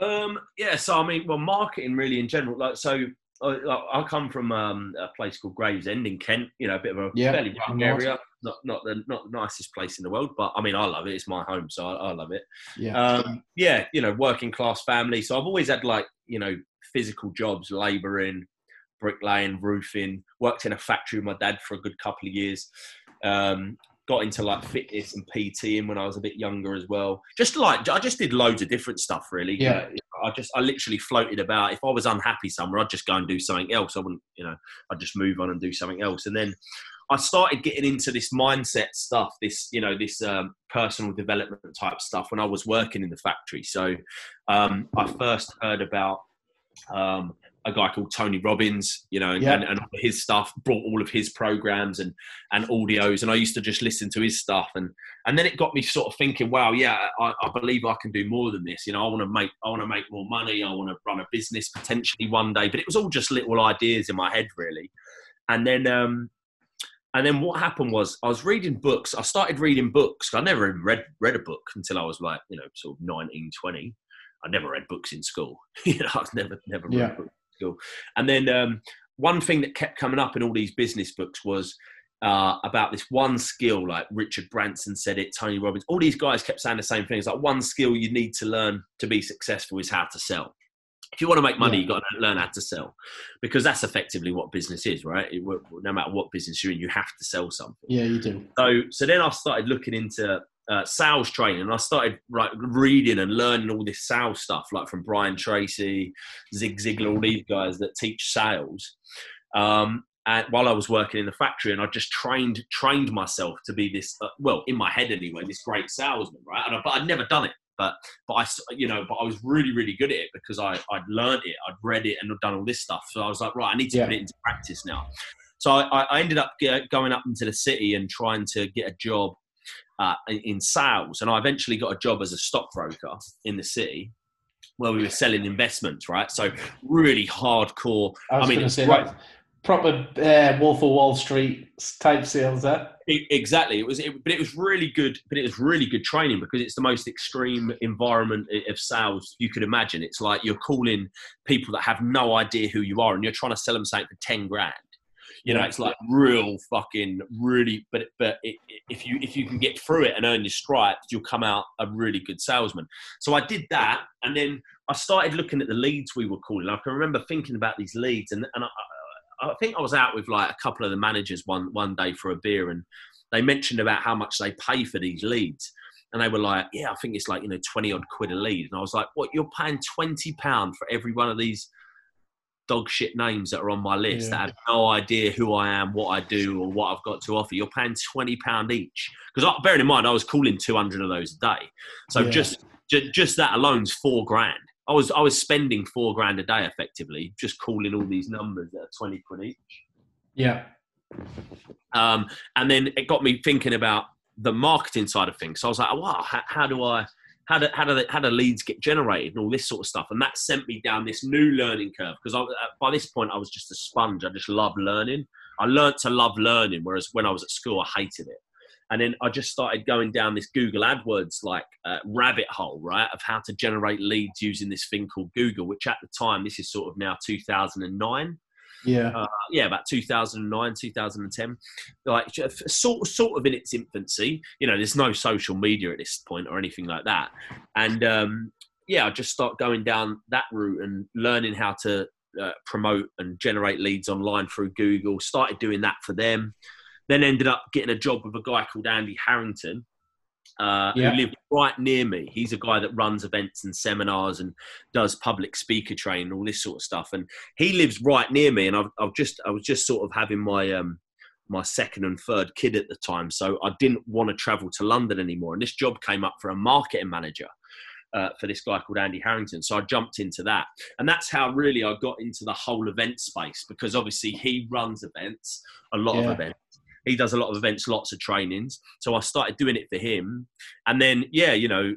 Um, yeah, so I mean, well, marketing really in general. Like, so I, I come from um, a place called Gravesend in Kent. You know, a bit of a yeah, fairly young area. Not not the not the nicest place in the world, but I mean, I love it. It's my home, so I, I love it. Yeah, um, yeah. You know, working class family. So I've always had like you know physical jobs, labouring, bricklaying, roofing. Worked in a factory with my dad for a good couple of years. Um, got into like fitness and PT when I was a bit younger as well. Just like I just did loads of different stuff really. Yeah. I just I literally floated about. If I was unhappy somewhere, I'd just go and do something else. I wouldn't, you know, I'd just move on and do something else. And then I started getting into this mindset stuff, this you know, this um, personal development type stuff when I was working in the factory. So um, I first heard about um, a guy called Tony Robbins, you know, and, yeah. and, and, his stuff brought all of his programs and and audios, and I used to just listen to his stuff, and and then it got me sort of thinking, wow, yeah, I, I believe I can do more than this. You know, I want to make I want to make more money. I want to run a business potentially one day, but it was all just little ideas in my head, really. And then um, and then what happened was I was reading books. I started reading books. I never even read read a book until I was like, you know, sort of 19, 20. I never read books in school. you know, I've never never read yeah. books in school. And then um, one thing that kept coming up in all these business books was uh, about this one skill. Like Richard Branson said it, Tony Robbins. All these guys kept saying the same things. Like one skill you need to learn to be successful is how to sell. If you want to make money, yeah. you've got to learn how to sell, because that's effectively what business is, right? It, no matter what business you're in, you have to sell something. Yeah, you do. So, so then I started looking into uh, sales training. And I started like reading and learning all this sales stuff, like from Brian Tracy, Zig Ziglar, all these guys that teach sales. Um, and while I was working in the factory, and I just trained trained myself to be this, uh, well, in my head anyway, this great salesman, right? I, but I'd never done it. But but I you know but I was really really good at it because I I'd learned it, I'd read it, and I'd done all this stuff. So I was like, right, I need to yeah. put it into practice now. So I, I ended up going up into the city and trying to get a job uh, in sales, and I eventually got a job as a stockbroker in the city where we were selling investments. Right, so really hardcore. I, I mean, say, right. proper uh, Wolf of Wall Street type sales. That exactly. It was, it, but it was really good. But it was really good training because it's the most extreme environment of sales you could imagine. It's like you're calling people that have no idea who you are, and you're trying to sell them something for ten grand you know, it's like real fucking really. But but it, if you if you can get through it and earn your stripes, you'll come out a really good salesman. So I did that, and then I started looking at the leads we were calling. I can remember thinking about these leads, and and I, I think I was out with like a couple of the managers one one day for a beer, and they mentioned about how much they pay for these leads. And they were like, yeah, I think it's like, you know, 20 odd quid a lead. And I was like, what, you're paying 20 pound for every one of these dog shit names that are on my list yeah. that have no idea who I am, what I do, or what I've got to offer. You're paying twenty pound each because bearing in mind I was calling two hundred of those a day, so yeah. just, just just that alone's four grand. I was I was spending four grand a day effectively just calling all these numbers that are twenty quid each. Yeah. Um, and then it got me thinking about the marketing side of things. So I was like, wow, how, how do I how do, how, do the, how do leads get generated and all this sort of stuff. And that sent me down this new learning curve because uh, by this point I was just a sponge. I just love learning. I learned to love learning, whereas when I was at school I hated it. And then I just started going down this Google AdWords like uh, rabbit hole, right, of how to generate leads using this thing called Google, which at the time, this is sort of now 2009 yeah. Uh, yeah about 2009 2010 like sort sort of in its infancy you know there's no social media at this point or anything like that. And um, yeah i just start going down that route and learning how to uh, promote and generate leads online through google. Started doing that for them. Then ended up getting a job with a guy called andy harrington uh, yeah. who lived right near me. He's a guy that runs events and seminars and does public speaker training, all this sort of stuff. And he lives right near me. And I've, I've just, I was just sort of having my, um, my second and third kid at the time. So I didn't want to travel to London anymore. And this job came up for a marketing manager. Uh, for this guy called Andy Harrington. So I jumped into that. And that's how really I got into the whole event space because obviously he runs events, a lot yeah. of events he does a lot of events, lots of trainings. So I started doing it for him. And then, yeah, you know,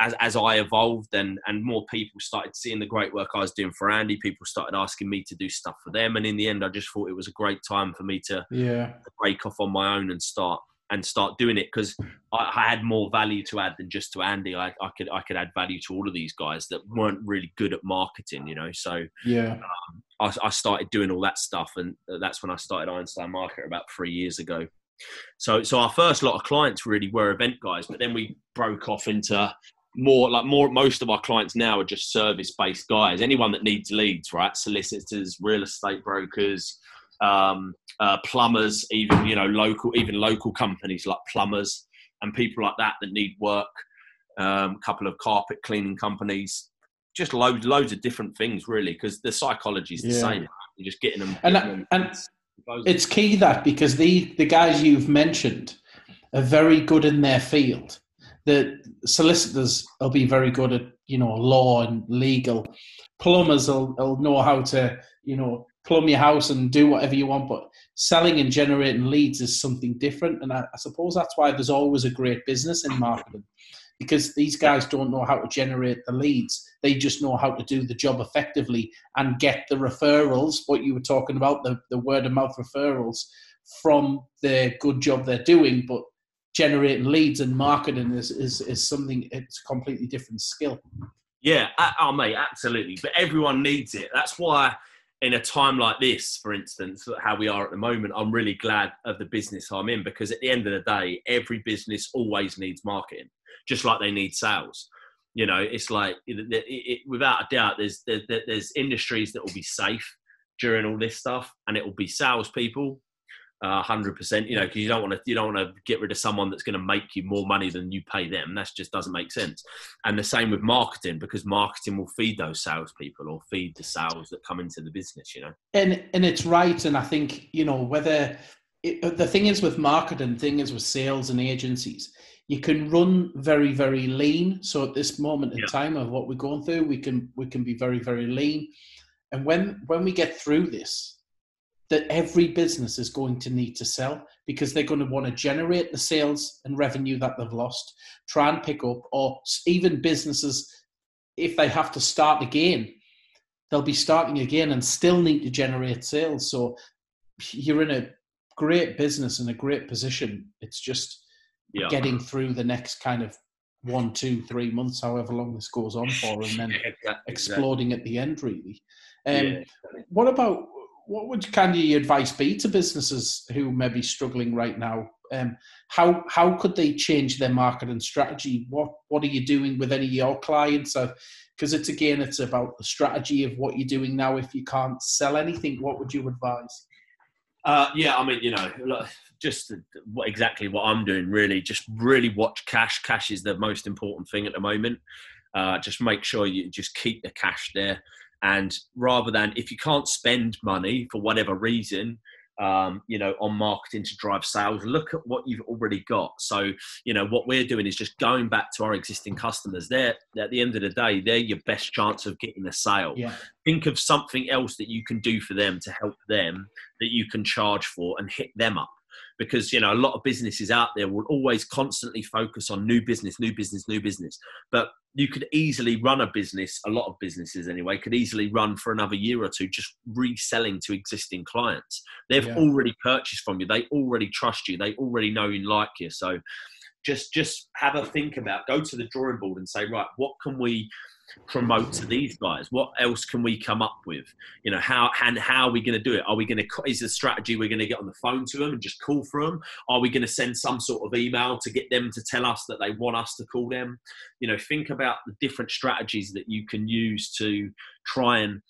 as, as I evolved and, and more people started seeing the great work I was doing for Andy, people started asking me to do stuff for them. And in the end, I just thought it was a great time for me to yeah. break off on my own and start and start doing it because I, I, had more value to add than just to Andy. I, I, could I could add value to all of these guys that weren't really good at marketing, you know. So yeah, um, I, I, started doing all that stuff, and that's when I started Einstein Marketer about three years ago. So so our first lot of clients really were event guys, but then we broke off into more like more most of our clients now are just service based guys anyone that needs leads right solicitors real estate brokers um, uh, plumbers, even you know local, even local companies like plumbers and people like that that need work. Um, a couple of carpet cleaning companies, just loads, loads of different things really, because the psychology is the yeah. same. You're just getting them. And, getting them and it's key that because the the guys you've mentioned are very good in their field. The solicitors will be very good at you know law and legal. Plumbers will, will know how to you know plumb your house and do whatever you want. But selling and generating leads is something different. And I, I suppose that's why there's always a great business in marketing because these guys don't know how to generate the leads. They just know how to do the job effectively and get the referrals, what you were talking about, the, the word of mouth referrals from the good job they're doing. But generating leads and marketing is, is, is something, it's a completely different skill. Yeah, oh, mate, absolutely. But everyone needs it. That's why in a time like this, for instance, how we are at the moment, I'm really glad of the business I'm in because at the end of the day, every business always needs marketing, just like they need sales. You know, it's like it, it, it, without a doubt, there's there, there's industries that will be safe during all this stuff, and it will be salespeople hundred uh, percent. You know, because you don't want to you don't want to get rid of someone that's going to make you more money than you pay them. That just doesn't make sense. And the same with marketing, because marketing will feed those salespeople or feed the sales that come into the business. You know, and and it's right. And I think you know whether it, the thing is with marketing, thing is with sales and agencies. You can run very, very lean. So at this moment in yeah. time of what we're going through, we can we can be very, very lean. And when when we get through this, that every business is going to need to sell because they're going to want to generate the sales and revenue that they've lost, try and pick up, or even businesses, if they have to start again, they'll be starting again and still need to generate sales. So you're in a great business and a great position. It's just yeah. getting through the next kind of one, two, three months, however long this goes on for, and then exactly. exploding at the end, really. Um, yeah. What about what would kind of your advice be to businesses who may be struggling right now? Um, how how could they change their marketing strategy? What what are you doing with any of your clients? Because it's again, it's about the strategy of what you're doing now. If you can't sell anything, what would you advise? Uh, yeah, I mean, you know, look, just what exactly what I'm doing. Really, just really watch cash. Cash is the most important thing at the moment. Uh, just make sure you just keep the cash there, and rather than if you can't spend money for whatever reason, um, you know, on marketing to drive sales. Look at what you've already got. So, you know, what we're doing is just going back to our existing customers. They're at the end of the day, they're your best chance of getting a sale. Yeah. Think of something else that you can do for them to help them that you can charge for and hit them up because you know a lot of businesses out there will always constantly focus on new business new business new business. But you could easily run a business a lot of businesses anyway could easily run for another year or two just reselling to existing clients. They've yeah. already purchased from you. They already trust you. They already know and like you. So just just have a think about go to the drawing board and say right what can we promote to these guys? What else can we come up with? You know, how and how are we going to do it? Are we going to is the strategy we're going to get on the phone to them and just call for them? Are we going to send some sort of email to get them to tell us that they want us to call them? You know, think about the different strategies that you can use to try and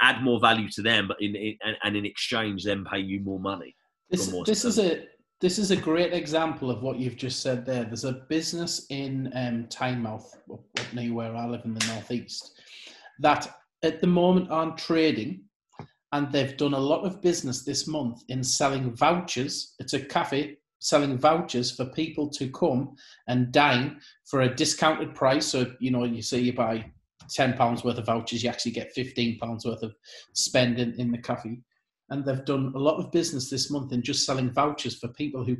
add more value to them, but in, in and in exchange, then pay you more money. This, this is a this is a great example of what you've just said there. There's a business in um, Tynemouth, up near where I live in the northeast, that at the moment aren't trading, and they've done a lot of business this month in selling vouchers. It's a cafe selling vouchers for people to come and dine for a discounted price. So you know, you say you buy ten pounds worth of vouchers, you actually get fifteen pounds worth of spending in the cafe and they've done a lot of business this month in just selling vouchers for people who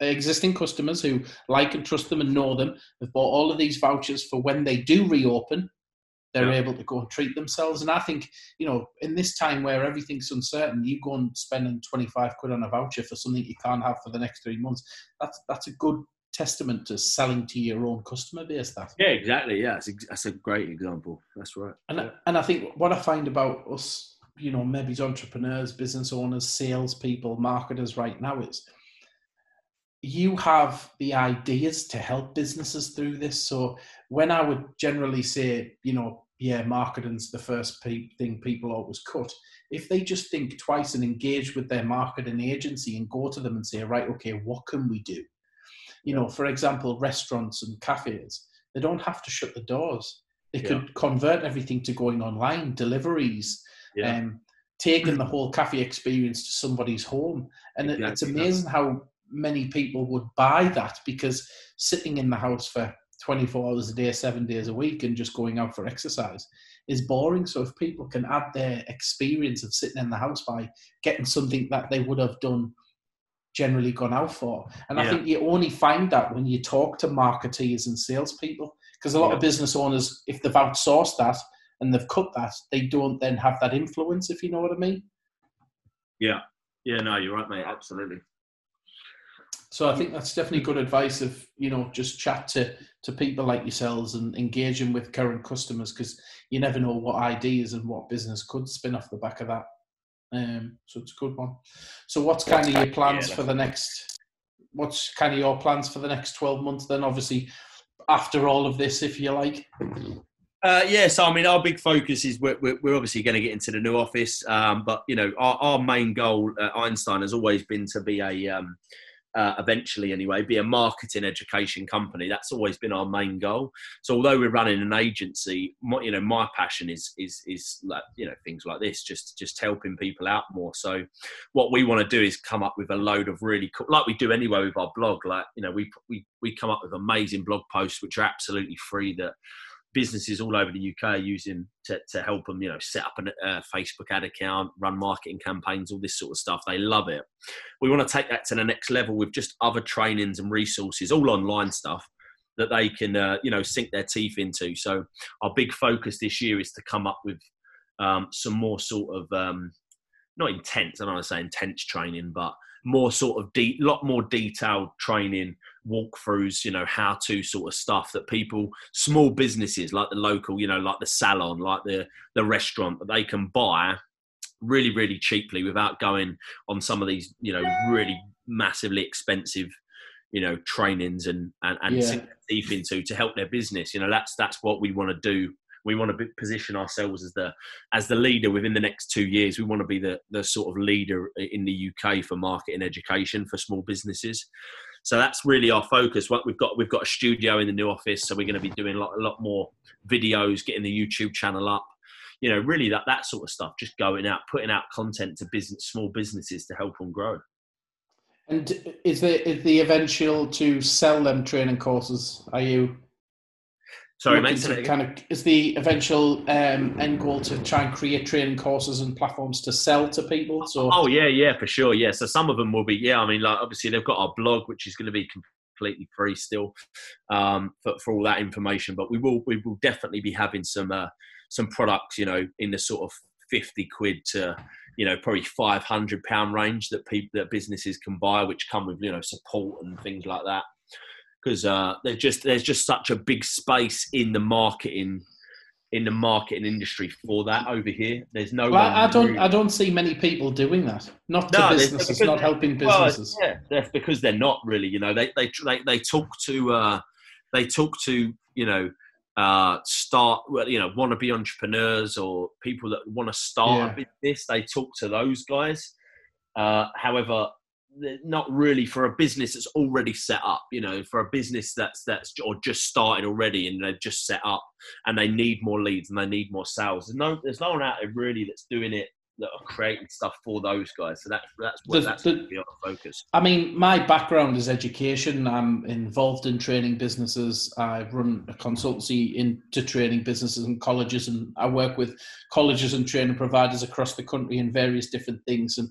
existing customers who like and trust them and know them. Have bought all of these vouchers for when they do reopen they're yeah. able to go and treat themselves. And i think you know in this time where everything's uncertain you go and spending 25 quid on a voucher for something you can't have for the next three months that's that's a good testament to selling to your own customer base that. Yeah exactly. Yeah that's a, that's a great example. That's right. And, yeah. and i think what i find about us you know, maybe it's entrepreneurs, business owners, salespeople, marketers right now is you have the ideas to help businesses through this. So when I would generally say, you know, yeah, marketing's the first pe- thing people always cut. If they just think twice and engage with their marketing agency and go to them and say, right, okay, what can we do? You know, for example, restaurants and cafes, they don't have to shut the doors. They yeah. could convert everything to going online, deliveries, yeah. um, taking the whole cafe experience to somebody's home. And exactly. it's amazing how many people would buy that because sitting in the house for 24 hours a day, seven days a week, and just going out for exercise is boring. So if people can add their experience of sitting in the house by getting something that they would have done generally gone out for. And yeah. I think you only find that when you talk to marketeers and salespeople, because a lot yeah. of business owners, if they've outsourced that, and they've cut that, they don't then have that influence, if you know what I mean. Yeah. Yeah, no, you're right, mate. Absolutely. So I think that's definitely good advice of, you know, just chat to, to people like yourselves and engaging with current customers because you never know what ideas and what business could spin off the back of that. Um, so it's a good one. So what's kind of your plans yeah, for the next, what's kind of your plans for the next 12 months then? Obviously, after all of this, if you like. Uh, yeah, so I mean, our big focus is we're, we're obviously going to get into the new office, um, but you know, our, our main goal at Einstein has always been to be a, um, uh, eventually anyway, be a marketing education company. That's always been our main goal. So although we're running an agency, my, you know, my passion is is is like you know things like this, just just helping people out more. So what we want to do is come up with a load of really cool, like we do anyway with our blog. Like you know, we we we come up with amazing blog posts which are absolutely free that businesses all over the UK using to, to help them, you know, set up a uh, Facebook ad account, run marketing campaigns, all this sort of stuff. They love it. We want to take that to the next level with just other trainings and resources, all online stuff that they can, uh, you know, sink their teeth into. So our big focus this year is to come up with um, some more sort of um, not intense. I don't want to say intense training, but more sort of deep, lot more detailed training, walkthroughs, you know, how to sort of stuff that people, small businesses like the local, you know, like the salon, like the the restaurant, that they can buy really, really cheaply without going on some of these, you know, really massively expensive, you know, trainings and and, and yeah. deep into to help their business. You know, that's that's what we want to do We want to position ourselves as the as the leader within the next two years. We want to be the the sort of leader in the UK for marketing education for small businesses. So that's really our focus. What we've got, we've got a studio in the new office, so we're going to be doing a lot, a lot more videos, getting the YouTube channel up. You know, really that that sort of stuff. Just going out, putting out content to business, small businesses to help them grow. And is the is the eventual to sell them training courses? Are you? Sorry, mate. Kind of is the eventual um, end goal to try and create training courses and platforms to sell to people. So. Oh yeah, yeah, for sure. Yeah. So some of them will be. Yeah, I mean, like obviously they've got our blog, which is going to be completely free still um, for for all that information. But we will we will definitely be having some uh, some products, you know, in the sort of fifty quid to you know probably 500 pound range that people that businesses can buy which come with you know support and things like that because uh, there's just there's just such a big space in the marketing in the marketing industry for that over here. There's no. Well, I don't. Really... I don't see many people doing that. Not to no, businesses. Not helping businesses. Well, yeah, that's because they're not really. You know, they they they, they talk to uh, they talk to you know uh, start, well, you know, want to be entrepreneurs or people that want to start yeah. a business. They talk to those guys. Uh, however, not really for a business that's already set up. You know, for a business that's that's or just started already and they've just set up and they need more leads and they need more sales. There's no there's no one out there really that's doing it that are creating stuff for those guys. So that's that's what the, that's the, be our focus. I mean, my background is education. I'm involved in training businesses. I run a consultancy into training businesses and colleges, and I work with colleges and training providers across the country in various different things. And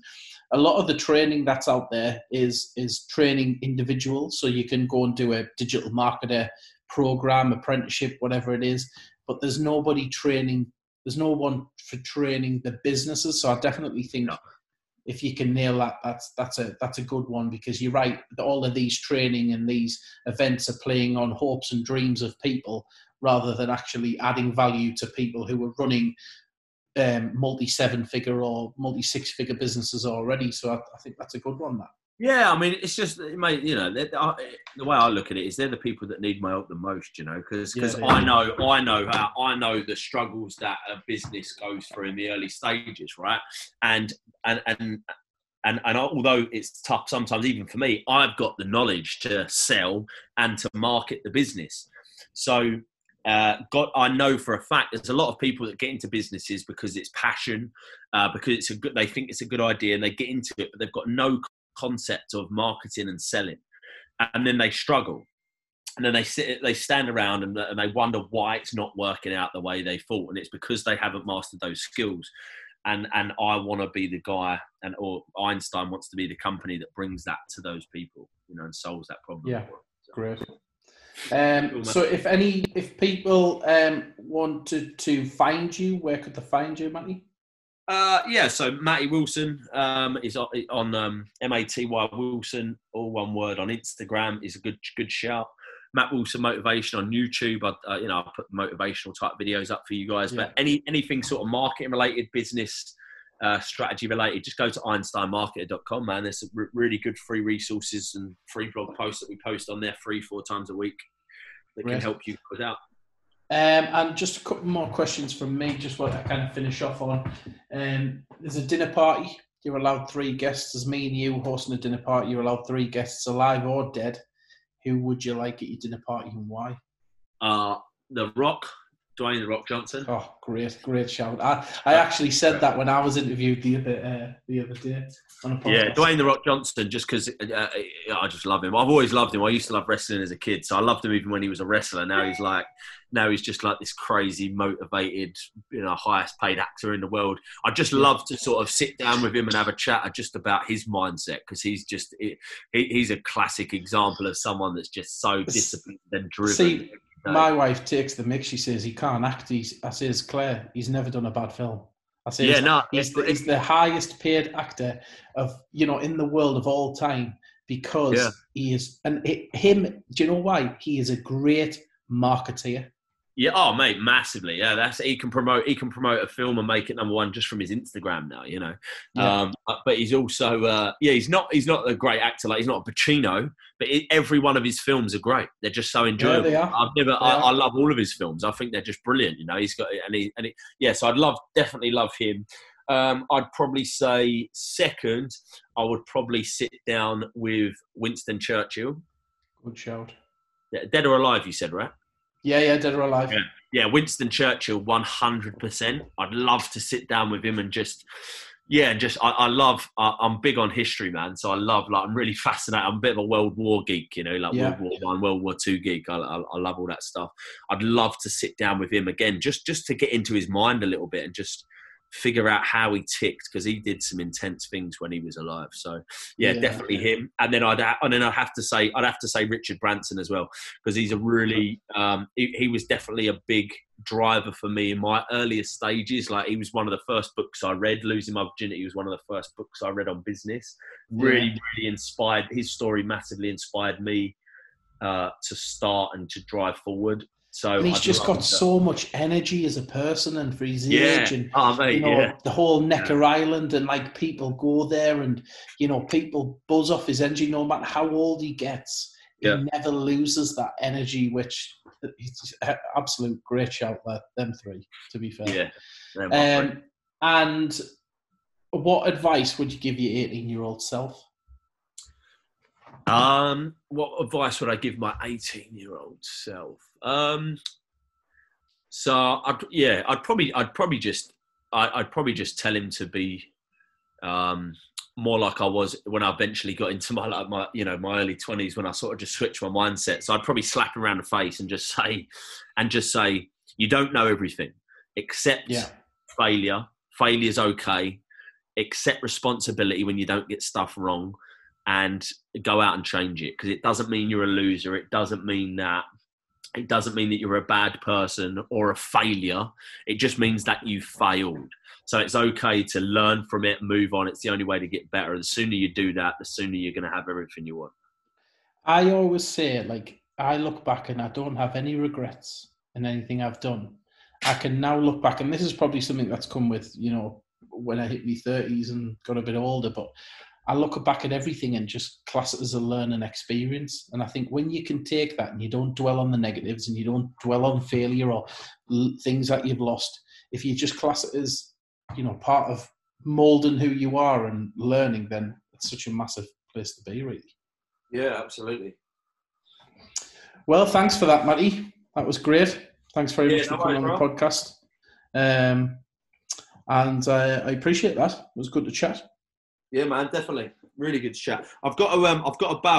a lot of the training that's out there is is training individuals. So you can go and do a digital marketer program, apprenticeship, whatever it is. But there's nobody training there's no one for training the businesses. So I definitely think if you can nail that, that's that's a that's a good one because you're right. All of these training and these events are playing on hopes and dreams of people rather than actually adding value to people who are running um, multi seven figure or multi six figure businesses already. So I, I think that's a good one. That yeah, I mean, it's just, mate, you know, the way I look at it is they're the people that need my help the most, you know, because because yeah, I know I know how I know the struggles that a business goes through in the early stages, right? And and and and and although it's tough sometimes, even for me, I've got the knowledge to sell and to market the business. So uh, got I know for a fact there's a lot of people that get into businesses because it's passion, uh, because it's a good they think it's a good idea and they get into it, but they've got no concept of marketing and selling, and then they struggle, and then they sit, they stand around and, and they wonder why it's not working out the way they thought, and it's because they haven't mastered those skills. And and I want to be the guy, and or Einstein wants to be the company that brings that to those people, you know, and solves that problem. Yeah, great. Um, so if any, if people um, wanted to find you, where could they find you, Matty? Uh, yeah, so Matty Wilson um, is on, um, M A T Y Wilson, all one word on Instagram is a good good shout. Matt Wilson motivation on YouTube. I, uh, you know, I put motivational type videos up for you guys. Yeah. But any anything sort of marketing related, business uh, strategy related, just go to EinsteinMarketer.com. Man, there's some really good free resources and free blog posts that we post on there, free four times a week that can help you put out. Um, and just a couple more questions from me, just what I kind of finish off on. Um, there's a dinner party. You're allowed three guests. As me and you hosting a dinner party, you're allowed three guests, alive or dead. Who would you like at your dinner party and why? Uh, the Rock, Dwayne the Rock Johnson. Oh, great, great shout! I, I actually said that when I was interviewed the other uh, the other day On a Yeah, Dwayne the Rock Johnson, just because uh, uh, I just love him. I've always loved him. I used to love wrestling as a kid, so I loved him even when he was a wrestler. Now he's like, now he's just like this crazy, motivated, you know, highest paid actor in the world. I just love to sort of sit down with him and have a chat just about his mindset because he's just he, he's a classic example of someone that's just so disciplined and driven. See, my wife takes the mix. She says he can't act. He's, I says Claire, he's never done a bad film. I say, yeah, no, he's the, he's the highest paid actor of you know in the world of all time because yeah. he is, and it, him. Do you know why? He is a great marketeer. Yeah, oh mate, massively. Yeah, that's he can promote he can promote a film and make it number one just from his Instagram now. You know, yeah. um, but he's also uh, yeah he's not he's not a great actor like he's not a Pacino, but it, every one of his films are great. They're just so enjoyable. Yeah, I've never I, I, love all of his films. I think they're just brilliant. You know, he's got and he and he, yeah. So I'd love definitely love him. Um, I'd probably say second. I would probably sit down with Winston Churchill. Good shout. Dead or alive, you said, right? Yeah, yeah, dead or alive. Yeah, yeah Winston Churchill, one hundred percent. I'd love to sit down with him and just, yeah, and just I, I love. I, am big on history, man. So I love like I'm really fascinated. I'm a bit of a World War geek, you know, like yeah. World War One, World War Two geek. I, I, I love all that stuff. I'd love to sit down with him again, just just to get into his mind a little bit and just figure out how he ticked because he did some intense things when he was alive. So yeah, yeah. definitely him. And then I'd and then I have to say I'd have to say Richard Branson as well because he's a really um, he, he, was definitely a big driver for me in my earliest stages. Like he was one of the first books I read. Losing My Virginity was one of the first books I read on business. Really, yeah. really inspired. His story massively inspired me. Uh, to start and to drive forward. So and he's I'd just got so much energy as a person and for his yeah. age and oh, mate, you know yeah. the whole Necker yeah. Island and like people go there and you know people buzz off his energy no matter how old he gets. He never loses that energy, which it's absolute great shout there, them three, to be fair. Yeah. Um, and what advice would you give your 18 year old self? Um, what advice would I give my 18 year old self? Um, so I'd, yeah, I'd probably, I'd probably just, I, would probably just tell him to be, um, more like I was when I eventually got into my like my you know my early twenties when I sort of just switched my mindset. So I'd probably slap him around the face and just say, and just say, you don't know everything. Accept yeah. failure. Failure's okay. Accept responsibility when you don't get stuff wrong and go out and change it because it doesn't mean you're a loser. It doesn't mean that it doesn't mean that you're a bad person or a failure. It just means that you failed. So it's okay to learn from it, move on. It's the only way to get better. The sooner you do that, the sooner you're going to have everything you want. I always say, like, I look back and I don't have any regrets in anything I've done. I can now look back, and this is probably something that's come with, you know, when I hit my 30s and got a bit older, but I look back at everything and just class it as a learning experience. And I think when you can take that and you don't dwell on the negatives and you don't dwell on failure or l- things that you've lost, if you just class it as, you know, part of molding who you are and learning, then it's such a massive place to be, really. Yeah, absolutely. Well, thanks for that, Matty. That was great. Thanks very yeah, much for coming on the podcast. Um, and uh, I appreciate that. It was good to chat. Yeah, man, definitely. Really good chat. I've got a um, I've got a bow